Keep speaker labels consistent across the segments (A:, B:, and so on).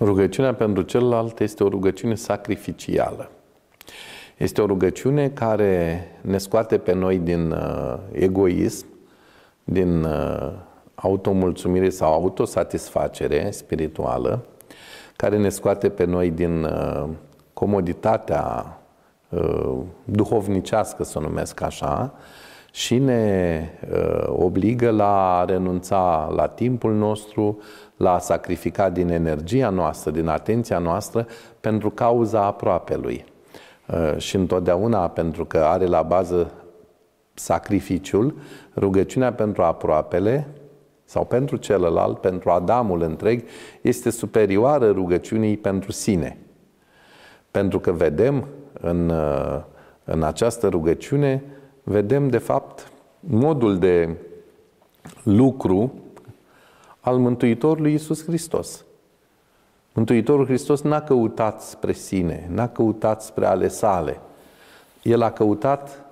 A: Rugăciunea pentru celălalt este o rugăciune sacrificială. Este o rugăciune care ne scoate pe noi din uh, egoism, din uh, automulțumire sau autosatisfacere spirituală, care ne scoate pe noi din uh, comoditatea uh, duhovnicească, să o numesc așa, și ne uh, obligă la a renunța la timpul nostru, la a sacrifica din energia noastră, din atenția noastră, pentru cauza aproapelui. Uh, și întotdeauna, pentru că are la bază sacrificiul, rugăciunea pentru aproapele sau pentru celălalt, pentru Adamul întreg, este superioară rugăciunii pentru sine. Pentru că vedem în, uh, în această rugăciune, vedem de fapt modul de lucru al Mântuitorului Iisus Hristos. Mântuitorul Hristos n-a căutat spre sine, n-a căutat spre ale sale. El a căutat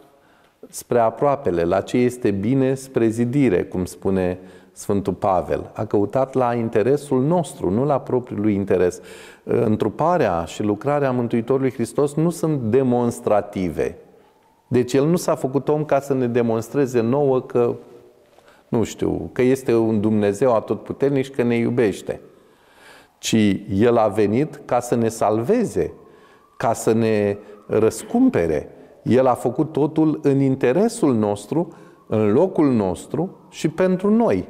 A: spre aproapele, la ce este bine spre zidire, cum spune Sfântul Pavel. A căutat la interesul nostru, nu la propriul lui interes. Întruparea și lucrarea Mântuitorului Hristos nu sunt demonstrative. Deci El nu s-a făcut om ca să ne demonstreze nouă că, nu știu, că este un Dumnezeu atotputernic și că ne iubește. Ci El a venit ca să ne salveze, ca să ne răscumpere. El a făcut totul în interesul nostru, în locul nostru și pentru noi.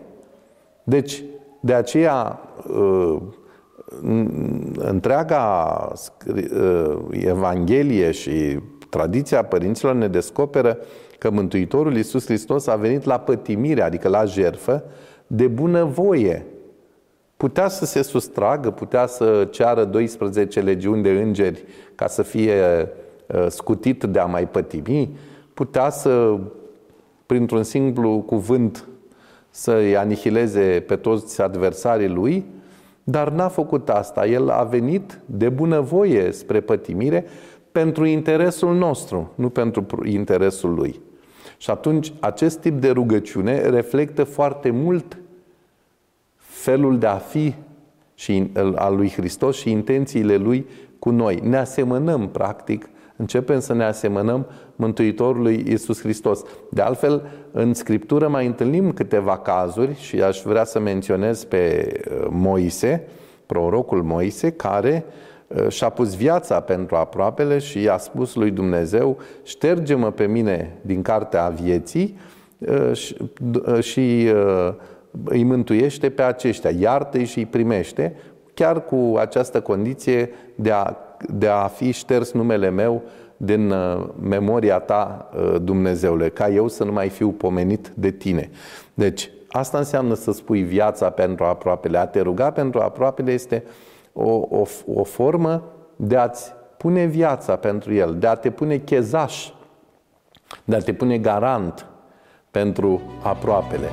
A: Deci, de aceea, uh, întreaga uh, Evanghelie și tradiția părinților ne descoperă că Mântuitorul Iisus Hristos a venit la pătimire, adică la jerfă, de bunăvoie. Putea să se sustragă, putea să ceară 12 legiuni de îngeri ca să fie uh, scutit de a mai pătimi, putea să, printr-un simplu cuvânt, să-i anihileze pe toți adversarii lui, dar n-a făcut asta. El a venit de bunăvoie spre pătimire pentru interesul nostru, nu pentru interesul lui. Și atunci acest tip de rugăciune reflectă foarte mult felul de a fi și al lui Hristos și intențiile lui cu noi. Ne asemănăm, practic, începem să ne asemănăm Mântuitorului Iisus Hristos. De altfel, în Scriptură mai întâlnim câteva cazuri și aș vrea să menționez pe uh, Moise, prorocul Moise, care uh, și-a pus viața pentru aproapele și i-a spus lui Dumnezeu, șterge-mă pe mine din cartea vieții uh, și îi mântuiește pe aceștia, iartă-i și îi primește, chiar cu această condiție de a, de a fi șters numele meu din uh, memoria ta, uh, Dumnezeule, ca eu să nu mai fiu pomenit de tine. Deci, asta înseamnă să spui viața pentru aproapele. A te ruga pentru aproapele este o, o, o formă de a-ți pune viața pentru el, de a te pune chezaș, de a te pune garant pentru aproapele.